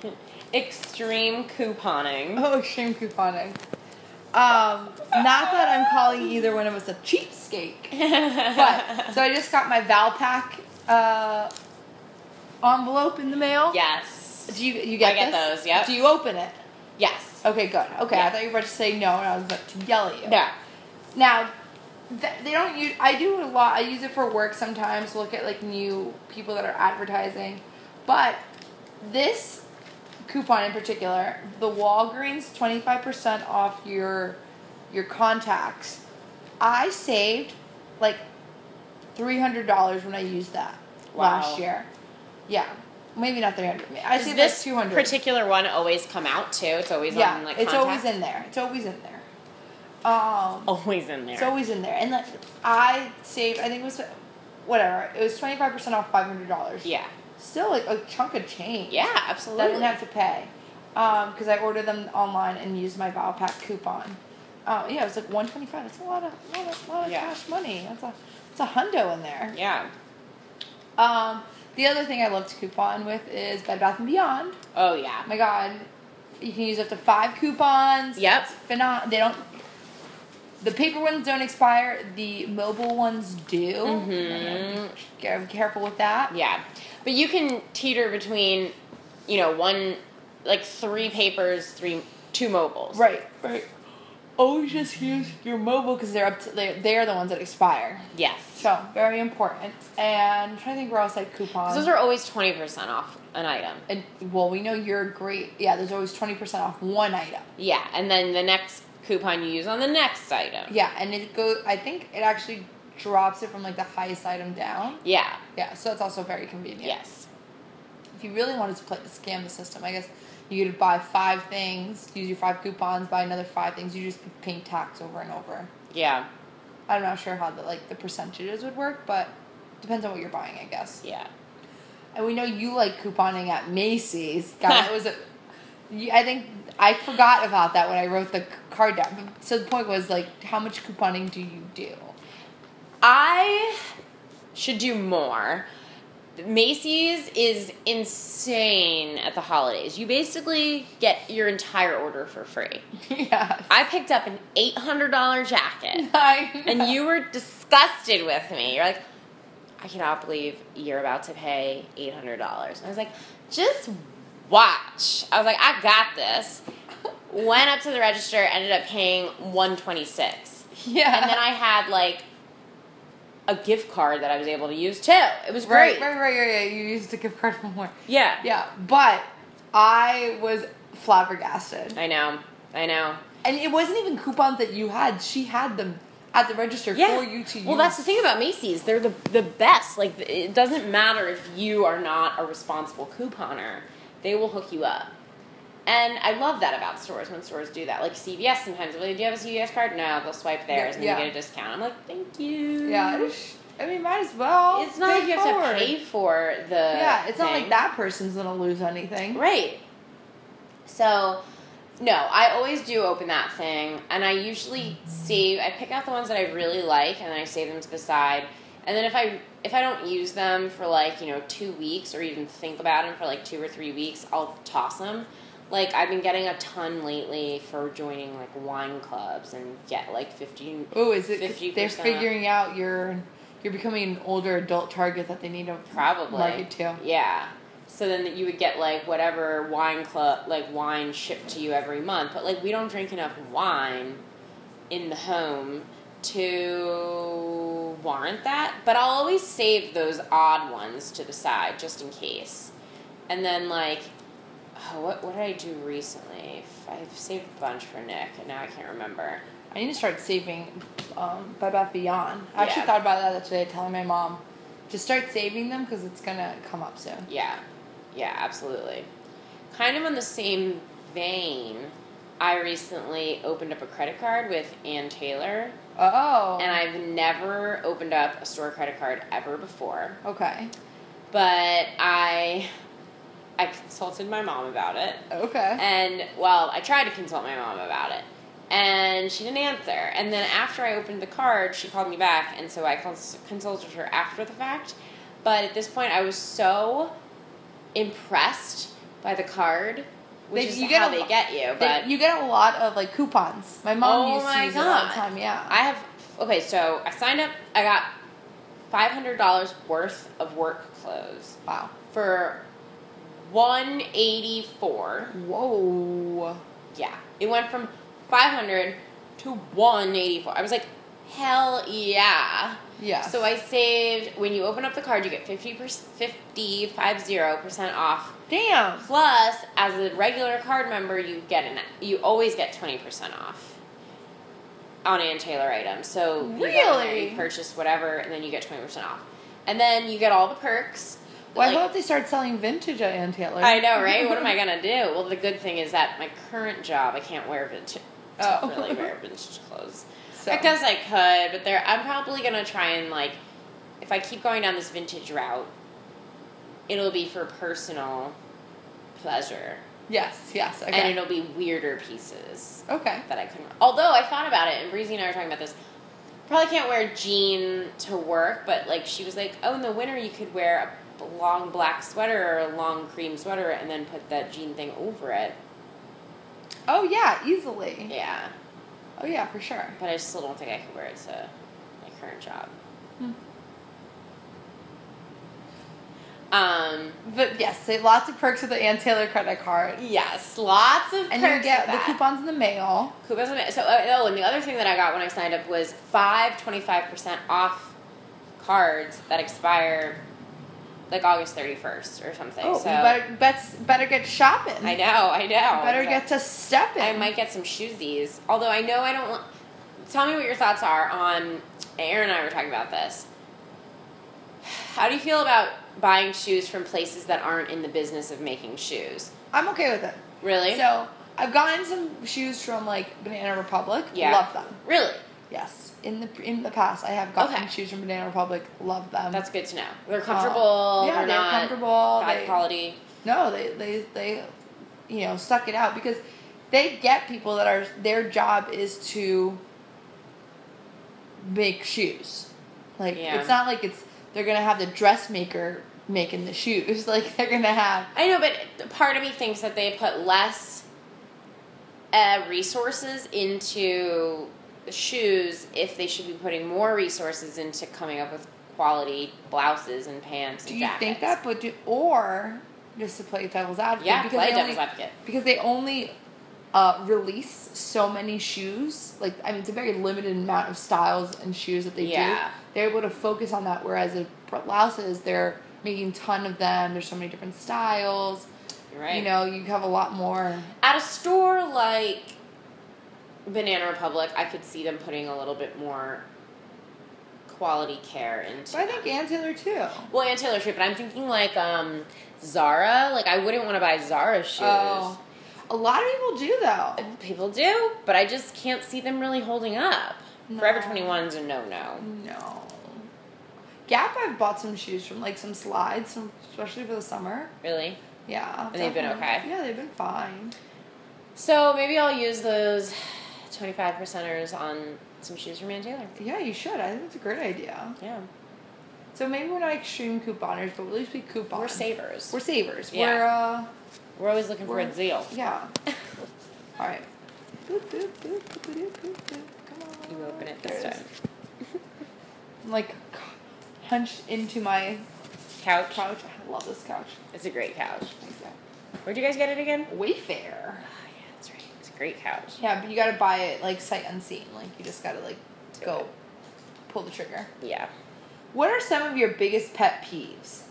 Extreme couponing. Oh, extreme couponing. Um, not that I'm calling either one of us a cheapskate, but so I just got my Valpak uh, envelope in the mail. yes. Do you you get I get this? those, Yeah. Do you open it? Yes. Okay, good. Okay, Yeah. I thought you were about to say no, and I was about to yell at you. Yeah. Now, th- they don't use. I do a lot. I use it for work sometimes. Look at like new people that are advertising, but this coupon in particular, the Walgreens twenty five percent off your your contacts. I saved like three hundred dollars when I used that last year. Yeah, maybe not three hundred. I Does saved this two hundred. particular one always come out too? It's always yeah, on like it's contacts? always in there. It's always in there. Um, Always in there. it's always in there. And like I saved, I think it was whatever. It was twenty five percent off five hundred dollars. yeah. Still like a chunk of change. Yeah, That I absolutely. didn't have to pay. Um, because I ordered them online and used my Valpak coupon. Um, yeah, it was like one twenty five. That's a lot of lot of, lot of Yeah. cash money. That's a that's a hundo in there. yeah. Um, The other thing I love to coupon with is Bed Bath and Beyond. Oh yeah. Oh my god, you can use up to five coupons. Yep. It's phenom- They don't. The paper ones don't expire. The mobile ones do. Mm-hmm. Be careful with that. Yeah. But you can teeter between, you know, one like three papers, three two mobiles. Right. Right. Always just use your mobile because they're up to they're, they're the ones that expire. Yes. So very important. And I'm trying to think where else I coupon. Those are always twenty percent off an item. And well, we know you're great. Yeah, there's always twenty percent off one item. Yeah, and then the next coupon you use on the next item. Yeah, and it goes. I think it actually drops it from like the highest item down. Yeah. Yeah, so it's also very convenient. Yes. If you really wanted to play scam the system, I guess you could buy five things, use your five coupons, buy another five things. You just paying tax over and over. Yeah. I'm not sure how the like the percentages would work, but depends on what you're buying, I guess. Yeah. And we know you like couponing at Macy's. God, it was a. I think I forgot about that when I wrote the card down. So the point was like, how much couponing do you do? I should do more. Macy's is insane at the holidays. You basically get your entire order for free. yes. I picked up an $800 jacket and you were disgusted with me. You're like, I cannot believe you're about to pay $800. I was like, just watch. I was like, I got this. Went up to the register, ended up paying 126 yeah. and then I had like a gift card that I was able to use too. It was Right, great. right, right, right, right. You used a gift card for more. Yeah. Yeah, but I was flabbergasted. I know. I know. And it wasn't even coupons that you had. She had them at the register Yeah. for you to use. Well, that's the thing about Macy's. They're the the best. Like it doesn't matter if you are not a responsible couponer. They will hook you up. And I love that about stores when stores do that. Like CVS sometimes, like, do you have a CVS card? No, they'll swipe theirs and Yeah. you get a discount. I'm like, thank you. Yeah, I mean, might as well. It's not like you have to pay for the. Yeah, it's not like that person's gonna lose anything. Right. So, no, I always do open that thing, and I usually save. I pick out the ones that I really like, and then I save them to the side. And then if I if I don't use them for like you know two weeks, or even think about them for like two or three weeks, I'll toss them. Like I've been getting a ton lately for joining like wine clubs and get like fifteen. Oh, is it? 50%. They're figuring out you're you're becoming an older adult target that they need to Probably. market to. Yeah. So then you would get like whatever wine club, like wine shipped to you every month. But like we don't drink enough wine in the home to warrant that. But I'll always save those odd ones to the side just in case. And then like, oh, what what did I do recently? I've saved a bunch for Nick, and now I can't remember. I need to start saving um, Bed Bath Beyond. I actually thought about that today, telling my mom to start saving them because it's gonna come up soon. Yeah, yeah, absolutely. Kind of on the same vein, I recently opened up a credit card with Ann Taylor, Oh. and I've never opened up a store credit card ever before. okay. But I, I consulted my mom about it, Okay. and well, I tried to consult my mom about it, and she didn't answer. And then after I opened the card, she called me back, and so I cons- consulted her after the fact. But at this point, I was so impressed by the card, which They- is you get how a they get you. They- But you get a lot of like coupons. My mom Oh used to my use it all the time. Yeah. I have okay. So I signed up. I got five hundred dollars worth of work clothes wow. for one eighty four. Whoa. Yeah, it went from five hundred to one eighty four. I was like, hell yeah. Yeah. So I saved. When you open up the card, you get 50 50 percent off. Damn. Plus, as a regular card member, you get an you always get twenty percent off on Ann Taylor items. So you Really? you purchase whatever, and then you get twenty percent off. And then you get all the perks. Well, I Like- hope they start selling vintage at Ann Taylor. I know, right? What am I gonna do? Well, the good thing is that my current job, I can't wear vintage. Oh. really wear vintage clothes. So. I guess I could, but there, I'm probably gonna try and like, if I keep going down this vintage route, it'll be for personal pleasure, Yes. Yes. Okay. and it'll be weirder pieces okay. that I couldn't. Although I thought about it, and Breezy and I were talking about this. probably can't wear a jean to work, but like she was like, oh, in the winter you could wear a long black sweater or a long cream sweater and then put that jean thing over it. Oh yeah, easily. Yeah, Oh yeah, for sure. but I still don't think I could wear it to my current job. Hmm. Um. But yes, lots of perks with the Ann Taylor credit card. Yes, lots of And you get the coupons in the mail. Coupons in the mail. So, uh, oh, and the other thing that I got when I signed up was five 25% off cards that expire like August 31st or something. Oh, so, you better bets, better get shopping. I know, I know. Better get to stepping. I might get some shoesies. Although I know I don't want. Tell me what your thoughts are on. Aaron and I were talking about this. How do you feel about buying shoes from places that aren't in the business of making shoes? I'm okay with it. Really? So I've gotten some shoes from like Banana Republic. Yeah. Love them. really? Yes. In the in the past, I have gotten Okay. shoes from Banana Republic. Love them. That's good to know. They're comfortable. Uh, yeah, they're, they're not comfortable. bad They- quality. No, they they they, you know, stuck it out because they get people that are their job is to make shoes. Like Yeah. it's not like it's they're gonna have the dressmaker making the shoes. Like they're gonna have I know, but part of me thinks that they put less uh, resources into shoes if they should be putting more resources into coming up with quality blouses and pants. Do and you jackets. think that? But do, or just to play devil's advocate, Yeah, because play they devil's only, advocate. because they only uh, release so many shoes. Like I mean, it's a very limited amount of styles and shoes that they Yeah. do. They're able to focus on that. Whereas the blouses, they're making a ton of them. There's so many different styles. You're right. You know, you have a lot more. At a store like Banana Republic, I could see them putting a little bit more quality care into. But I think. Ann Taylor too. Well, and Taylor Swift, but I'm thinking like um, Zara. Like I wouldn't want to buy Zara shoes. Oh, a lot of people do though. People do, but I just can't see them really holding up. No. Forever 21's a no no. No. Gap, I've bought some shoes from, like some slides, some, especially for the summer. Really? Yeah. And they've been okay? Yeah, they've been fine. So maybe I'll use those 25 percenters on some shoes from Ann Taylor. Yeah, you should. I think it's a great idea. Yeah. So maybe we're not extreme couponers, but we'll at least be coupons. We're savers. We're savers. Yeah. We're uh We're always looking for a deal. yeah. All right. Boop, boop, boop. Come on. You open it this time. I'm like hunched into my Couch. couch. I love this couch. It's a great couch. Where'd you guys get it again? Wayfair. Oh, yeah, that's right. It's a great couch. Yeah, but you gotta buy it like sight unseen. Like you just gotta like Do go it. pull the trigger. Yeah. What are some of your biggest pet peeves?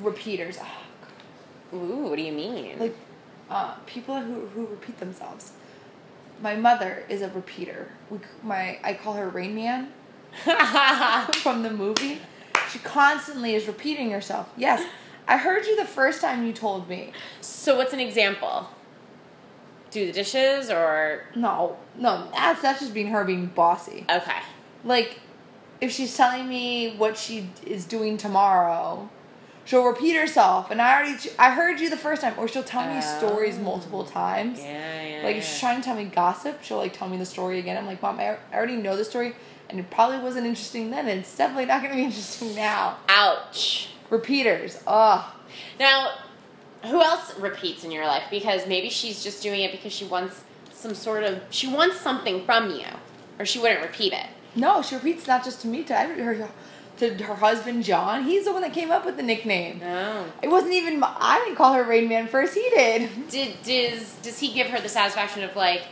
Repeaters. Oh. Ooh, what do you mean? Like uh, people who who repeat themselves. My mother is a repeater. We, my I call her Rain Man from the movie. She constantly is repeating herself. Yes, I heard you the first time you told me. so what's an example? Do the dishes or No, no, that's that's just being her being bossy. okay. like if she's telling me what she is doing tomorrow she'll repeat herself and i already i heard you the first time or she'll tell me oh. stories Oh. multiple times Yeah, yeah. like if she's trying to tell me gossip she'll like tell me the story again i'm like mom i I already know the story and it probably wasn't interesting then and it's definitely not going to be interesting now Ouch. Repeaters ugh Now, who else repeats in your life? Because maybe she's just doing it because she wants some sort of she wants something from you, or she wouldn't repeat it. no she repeats not just to me to her to her husband john he's the one that came up with the nickname No. it wasn't even i didn't call her rain man first he did Did does does he give her the satisfaction of like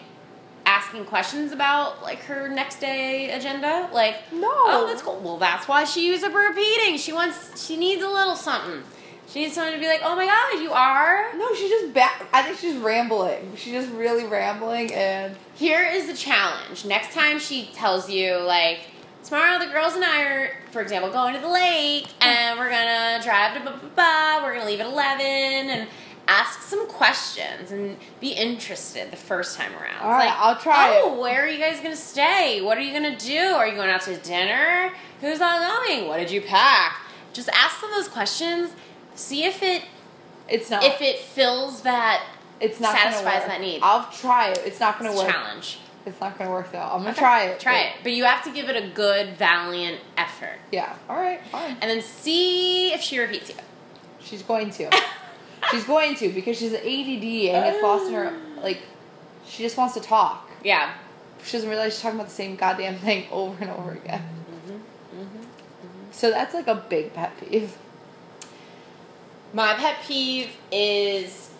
asking questions about like her next day agenda? Like No. Oh, that's cool. Well, that's why she was repeating. She wants she needs a little something. She needs someone to be like, oh my god, you are. No, she's just ba- I think she's rambling. She's just really rambling, and Here is the challenge. Next time she tells you, like, tomorrow the girls and I are, for example, going to the lake and we're gonna drive to ba ba ba, we're gonna leave at 11 and ask some questions and be interested the first time around. All right, I'll try Oh, where are you guys gonna stay? What are you gonna do? Are you going out to dinner? Who's all going? What did you pack? Just ask them those questions. See if it it's not. if it fills that it's not satisfies that need. I'll try it. It's not gonna work. challenge. It's not gonna work though. I'm gonna Okay. try it. Try but- it, but you have to give it a good, valiant effort, Yeah. All right. Fine. and then see if she repeats you. She's going to. she's going to because she's an ADD and it's lost in her. Like, she just wants to talk. Yeah. She doesn't realize she's talking about the same goddamn thing over and over again. Mhm. Mm-hmm. So that's like a big pet peeve. My pet peeve is,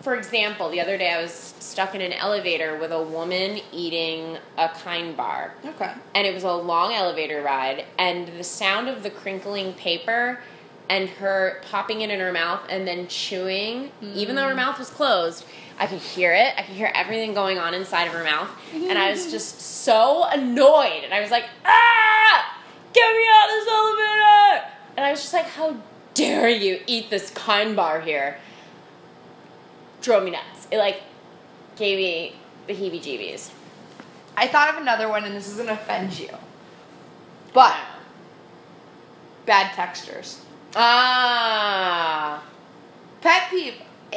for example, the other day I was stuck in an elevator with a woman eating a kind bar. Okay. And it was a long elevator ride, and the sound of the crinkling paper and her popping it in her mouth and then chewing, even though her mouth was closed, I could hear it. I could hear everything going on inside of her mouth. And I was just so annoyed. And I was like, ah! Get me out of this elevator! And I was just like, how dare you eat this kind bar here? Drove me nuts. It like gave me the heebie jeebies. I thought of another one, and this is gonna offend you. But bad textures. Ah. Pet peeve.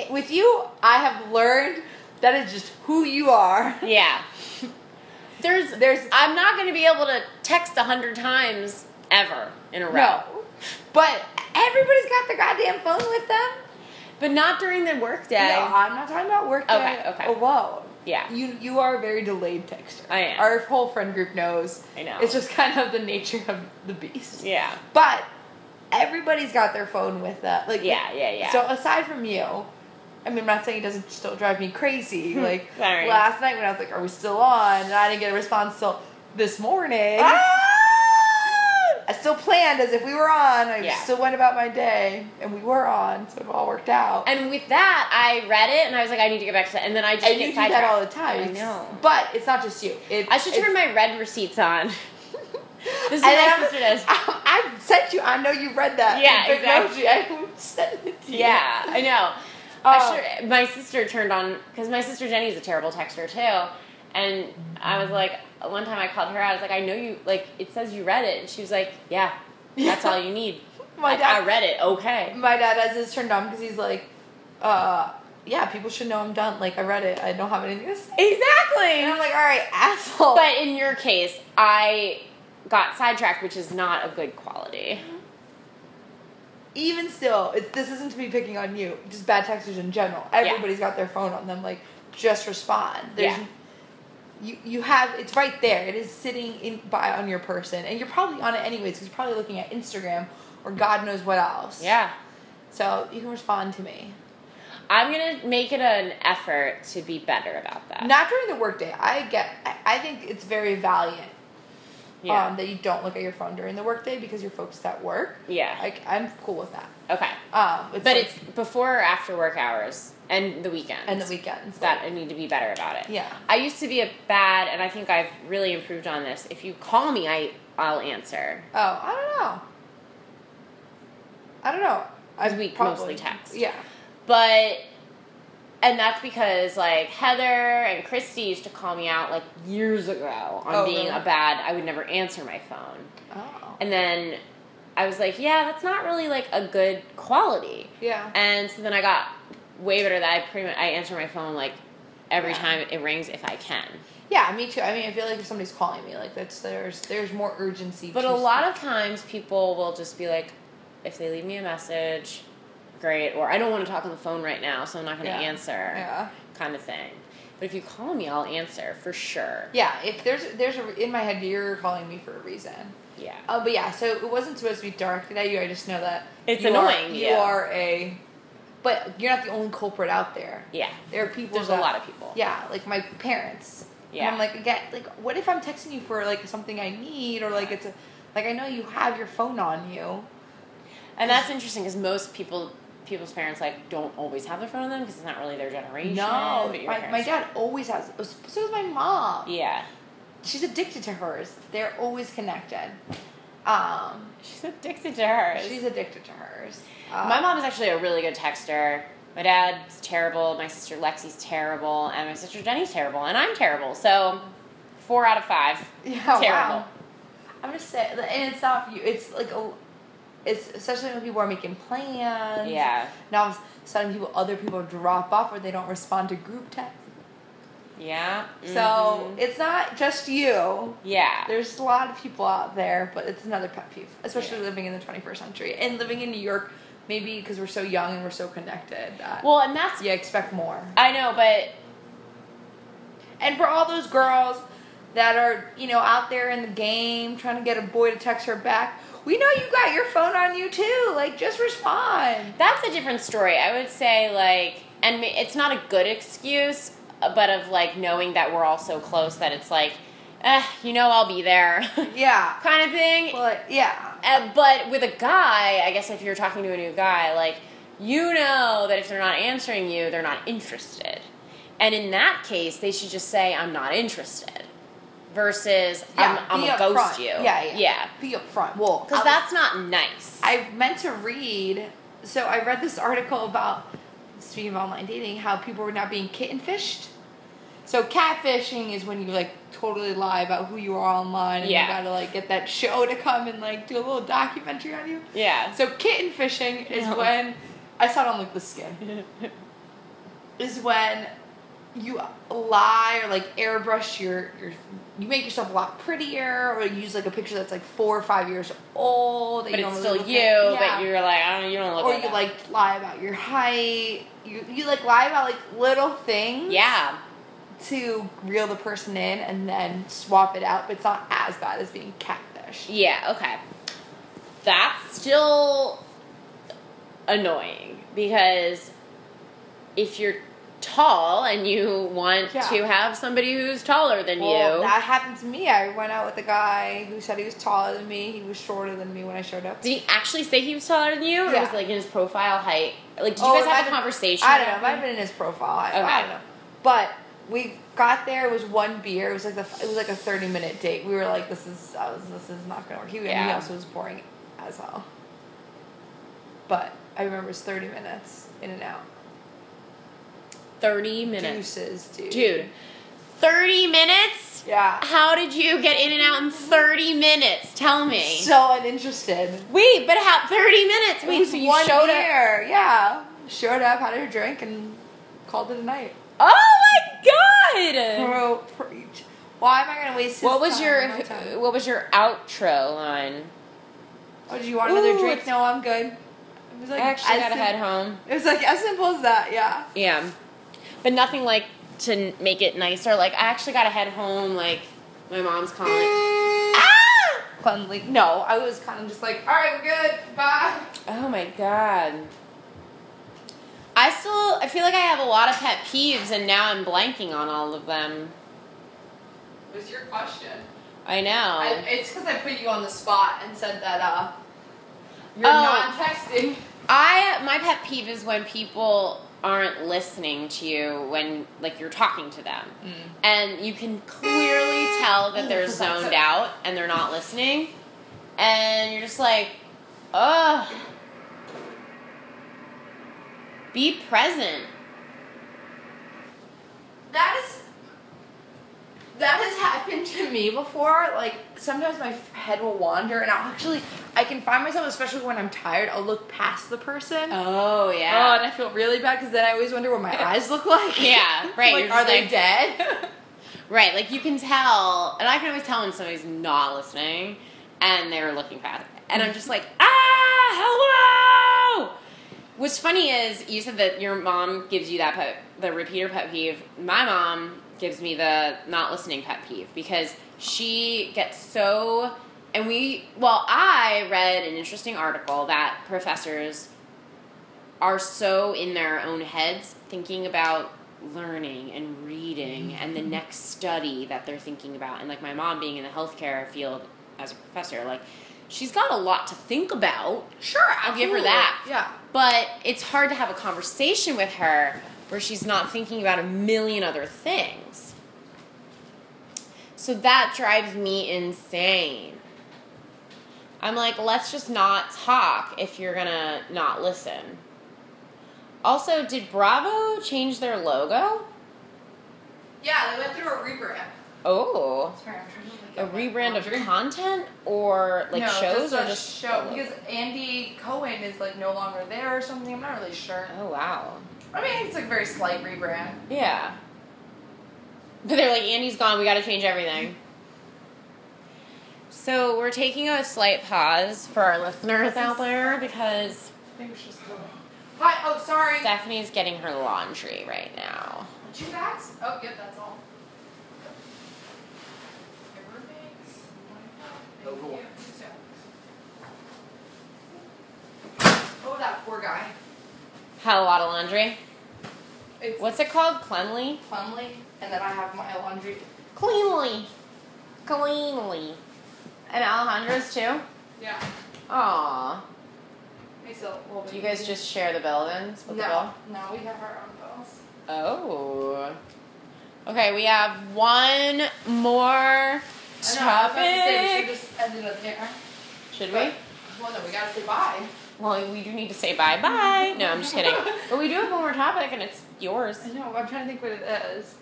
With you, I have learned that is just who you are. Yeah. There's There's I'm not going to be able to text a hundred times ever in a row. no, but everybody's got their goddamn phone with them. But not during the workday. No, I'm not talking about work Okay, okay. alone. Yeah. You you are a very delayed texter. I am. Our whole friend group knows. I know. It's just kind of the nature of the beast. Yeah. But everybody's got their phone with them. Like Yeah, yeah, yeah. So aside from you, I mean, I'm not saying it doesn't still drive me crazy. Like Sorry. last night when I was like, "Are we still on?" and I didn't get a response till this morning. Ah! I still planned as if we were on. I Yeah. still went about my day, and we were on, so it all worked out. And with that, I read it and I was like, I need to get back to that. And then I just And you do that all the time. I know. But it's not just you. It, I should turn my read receipts on. This is what my sister does. I, sent you. I know you read that. Yeah, exactly. I sent it to you. Yeah, I know. Oh. I sure, my sister turned on because my sister Jenny's a terrible texter too, and I was like, one time I called her out. I was like, I know you like it says you read it, and she was like, Yeah, that's all you need. My Like, dad- I read it. Okay. My dad has his turned on because he's like, uh, yeah, people should know I'm done. Like I read it. I don't have anything to say. Exactly. And I'm like, all right, asshole. But in your case, I got sidetracked, which is not a good quality. even still, it's, this isn't to be picking on you. Just bad texters in general. Everybody's got their phone on them. Like, just respond. There's, Yeah. You you have it's right there. It is sitting in by on your person, and you're probably on it anyways because you're probably looking at Instagram or God knows what else. Yeah. So you can respond to me. I'm gonna make it an effort to be better about that. Not during the workday. I get. I, I think it's very valiant yeah. um, that you don't look at your phone during the workday because you're focused at work. yeah. Like I'm cool with that. okay. Um, it's But like- it's before or after work hours and the weekends. and the weekends that I need to be better about it. Yeah. I used to be a bad, and I think I've really improved on this. If you call me, I I'll answer. Oh, I don't know. I don't know. I we mostly text. Yeah. But and that's because like Heather and Christy used to call me out like years ago on Oh, being really? a bad. I would never answer my phone, Oh. and then I was like, yeah, that's not really like a good quality. Yeah. And so then I got way better that I pretty much I answer my phone like every Yeah. time it rings if I can. Yeah, me too. I mean, I feel like if somebody's calling me, like that's there's there's more urgency. But a lot of times people will just be like, if they leave me a message, great, or I don't want to talk on the phone right now, so I'm not going to Yeah. answer, Yeah. kind of thing. But if you call me, I'll answer for sure. Yeah. If there's there's a in my head, you're calling me for a reason. Yeah. Uh, but yeah, so it wasn't supposed to be directed at you. I just know that It's you annoying, Are, you yeah. are a, but you're not the only culprit out there. Yeah. There are people. There's a lot of people. Yeah, like my parents. Yeah. And I'm like, again, like, what if I'm texting you for like something I need or like it's a, like I know you have your phone on you. And that's interesting because most people, people's parents like don't always have their phone on them because it's not really their generation. No, my, my dad always has. So does my mom. Yeah. She's addicted to hers. They're always connected. Um, She's addicted to hers. she's addicted to hers. Uh, My mom is actually a really good texter. My dad's terrible. My sister Lexi's terrible, and my sister Jenny's terrible, and I'm terrible. So, four out of five. Yeah, terrible. wow. I'm just saying, and it's not you. It's like a, it's especially when people are making plans. Yeah. Now sudden people other people drop off or they don't respond to group text. Yeah. So mhm. it's not just you. yeah. There's a lot of people out there, but it's another pet peeve, especially Yeah. living in the 21st century and living in New York. Maybe because we're so young and we're so connected that Well, and that's you expect more. I know, but And for all those girls that are, you know, out there in the game trying to get a boy to text her back, we know you got your phone on you too. Like, just respond. that's a different story. I would say like, and it's not a good excuse, but of like knowing that we're all so close that it's like, eh, you know, I'll be there, Yeah. kind of thing. But yeah. Uh, but with a guy, I guess if you're talking to a new guy, like you know that if they're not answering you, they're not interested. And in that case, they should just say, "I'm not interested," versus Yeah, "I'm, I'm gonna ghost you." Yeah, yeah. yeah. Be upfront. Well, Because that's not nice. I meant to read. So I read this article about speaking of online dating, how people were now being kitten fished. So catfishing is when you like totally lie about who you are online, and Yeah. you gotta like get that show to come and like do a little documentary on you. yeah. So kitten fishing is No. when I saw it on like the skin. Is when you lie or like airbrush your your you make yourself a lot prettier or use like a picture that's like four or five years old. that but you it's don't still you, at- but you're like, I don't, you don't look or like you that. like lie about your height. You you like lie about like little things. yeah. To reel the person in and then swap it out, but it's not as bad as being catfish. Yeah, okay. That's still annoying because if you're tall and you want Yeah. to have somebody who's taller than Well, you, that happened to me. I went out with a guy who said he was taller than me. He was shorter than me when I showed up. did he actually say he was taller than you, or Yeah. was it like in his profile height? Like, did Oh, you guys have a have- conversation? I don't know. It might have been in his profile. I, I don't know. But we got there. It was one beer. It was like the. It was like a thirty minute date. We were like, this is. I was, this is not gonna work. He, and he also was boring as hell. But I remember it was thirty minutes in and out. Thirty minutes, Deuces, dude. dude. Thirty minutes. Yeah. How did you get in and out in thirty minutes? Tell me. So uninterested. Wait, but how? Thirty minutes. Wait, was so you one showed up? Yeah. Showed up, had a drink, and called it a night. Oh my god! Bro, preach. Why am I gonna waste What was time, your? What was your outro line? Oh, did you want another drink? No, I'm good. It was like I actually gotta sim- head home. It was like as simple as that. Yeah. Yeah, but nothing like to make it nicer. Like I actually gotta head home. Like my mom's calling. ah! Cleanly. No, I was kind of just like, all right, we're good. Bye. Oh my god. I still I feel like I have a lot of pet peeves, and now I'm blanking on all of them. Was your question? I know. I, it's because I put you on the spot and said that uh, you're Oh. not texting. I my pet peeve is when people aren't listening to you when like you're talking to them. Mm. And you can clearly tell that they're zoned out and they're not listening. And you're just like, "Ugh. Be present." That is. That has happened to me before. Like sometimes my head will wander, and I'll actually I can find myself, especially when I'm tired. I'll look past the person. Oh, yeah. Oh, and I feel really bad because then I always wonder what my eyes look like. Yeah, right, like, you're they like- dead? Right, like you can tell, and I can always tell when somebody's not listening and they're looking past. And I'm just like, ah, hello! What's funny is you said that your mom gives you that pet, the repeater pet peeve. My mom gives me the not listening pet peeve because she gets so. And we, well, I read an interesting article that professors are so in their own heads thinking about learning and reading and the next study that they're thinking about. And like my mom being in the healthcare field as a professor, like she's got a lot to think about. Sure, I'll give her that. Yeah. But it's hard to have a conversation with her where she's not thinking about a million other things. So that drives me insane. I'm like, let's just not talk if you're gonna not listen. Also, did Bravo change their logo? Yeah, they went through a rebrand. Oh. Sorry, I'm trying to like A rebrand of content or like no, shows just or just show because Andy Cohen is like no longer there or something. I'm not really sure. Oh wow. I mean, it's like a very slight rebrand. Yeah. But they're like, Andy's gone, we gotta change everything. So we're taking a slight pause for our listeners out there because Maybe we should just go. Hi. Oh, sorry. Stephanie's getting her laundry right now. Two bags? Oh, yep, that's all. Oh, Thank Over you. one. Oh, that poor guy. Had a lot of laundry. It's What's it called? Cleanly? cleanly, and then I have my laundry. Cleanly. Cleanly. And Alejandro's too? Yeah. Aww. It's a little bit Do you guys just share the bill then? Split the No, bill? no, we have our own bills. Oh. Okay, we have one more I know, I was about to say, we topic. should just end it up there. Should we? Well, no, we gotta say bye. Well, we do need to say bye bye. No, I'm just kidding. But we do have one more topic, and it's yours. I know, I'm trying to think what it is.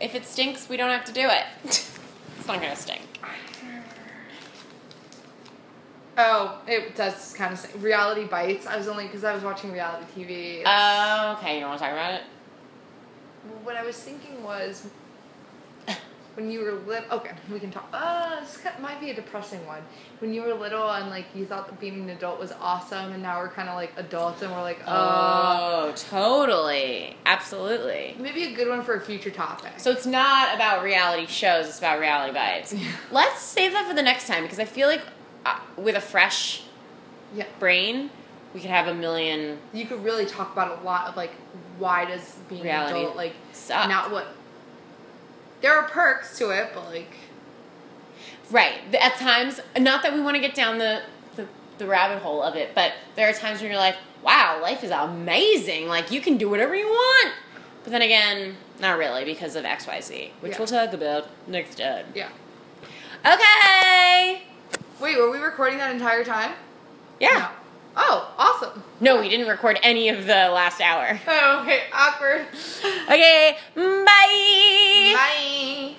If it stinks, we don't have to do it. it's not gonna stink. Oh, it does kind of say reality bites. I was only because I was watching reality TV. It's- Oh, okay. You don't want to talk about it? what I was thinking was when you were little. Okay, we can talk. Uh, this might be a depressing one. When you were little and like you thought that being an adult was awesome, and now we're kind of like adults and we're like, uh, Oh, totally. Absolutely. maybe a good one for a future topic. So it's not about reality shows, it's about reality bites. Let's save that for the next time because I feel like uh, with a fresh yeah, brain, we could have a million you could really talk about a lot of like why does being an adult like suck. not what. There are perks to it, but like Right. At times, not that we want to get down the, the, the rabbit hole of it, but there are times when you're like, wow, life is amazing. Like, you can do whatever you want. But then again, not really because of XYZ, which Yeah. we'll talk about next time. yeah. Okay. Wait, were we recording that entire time? Yeah. No. Oh, awesome. No, we didn't record any of the last hour. Oh, okay, awkward. Okay, bye. Bye.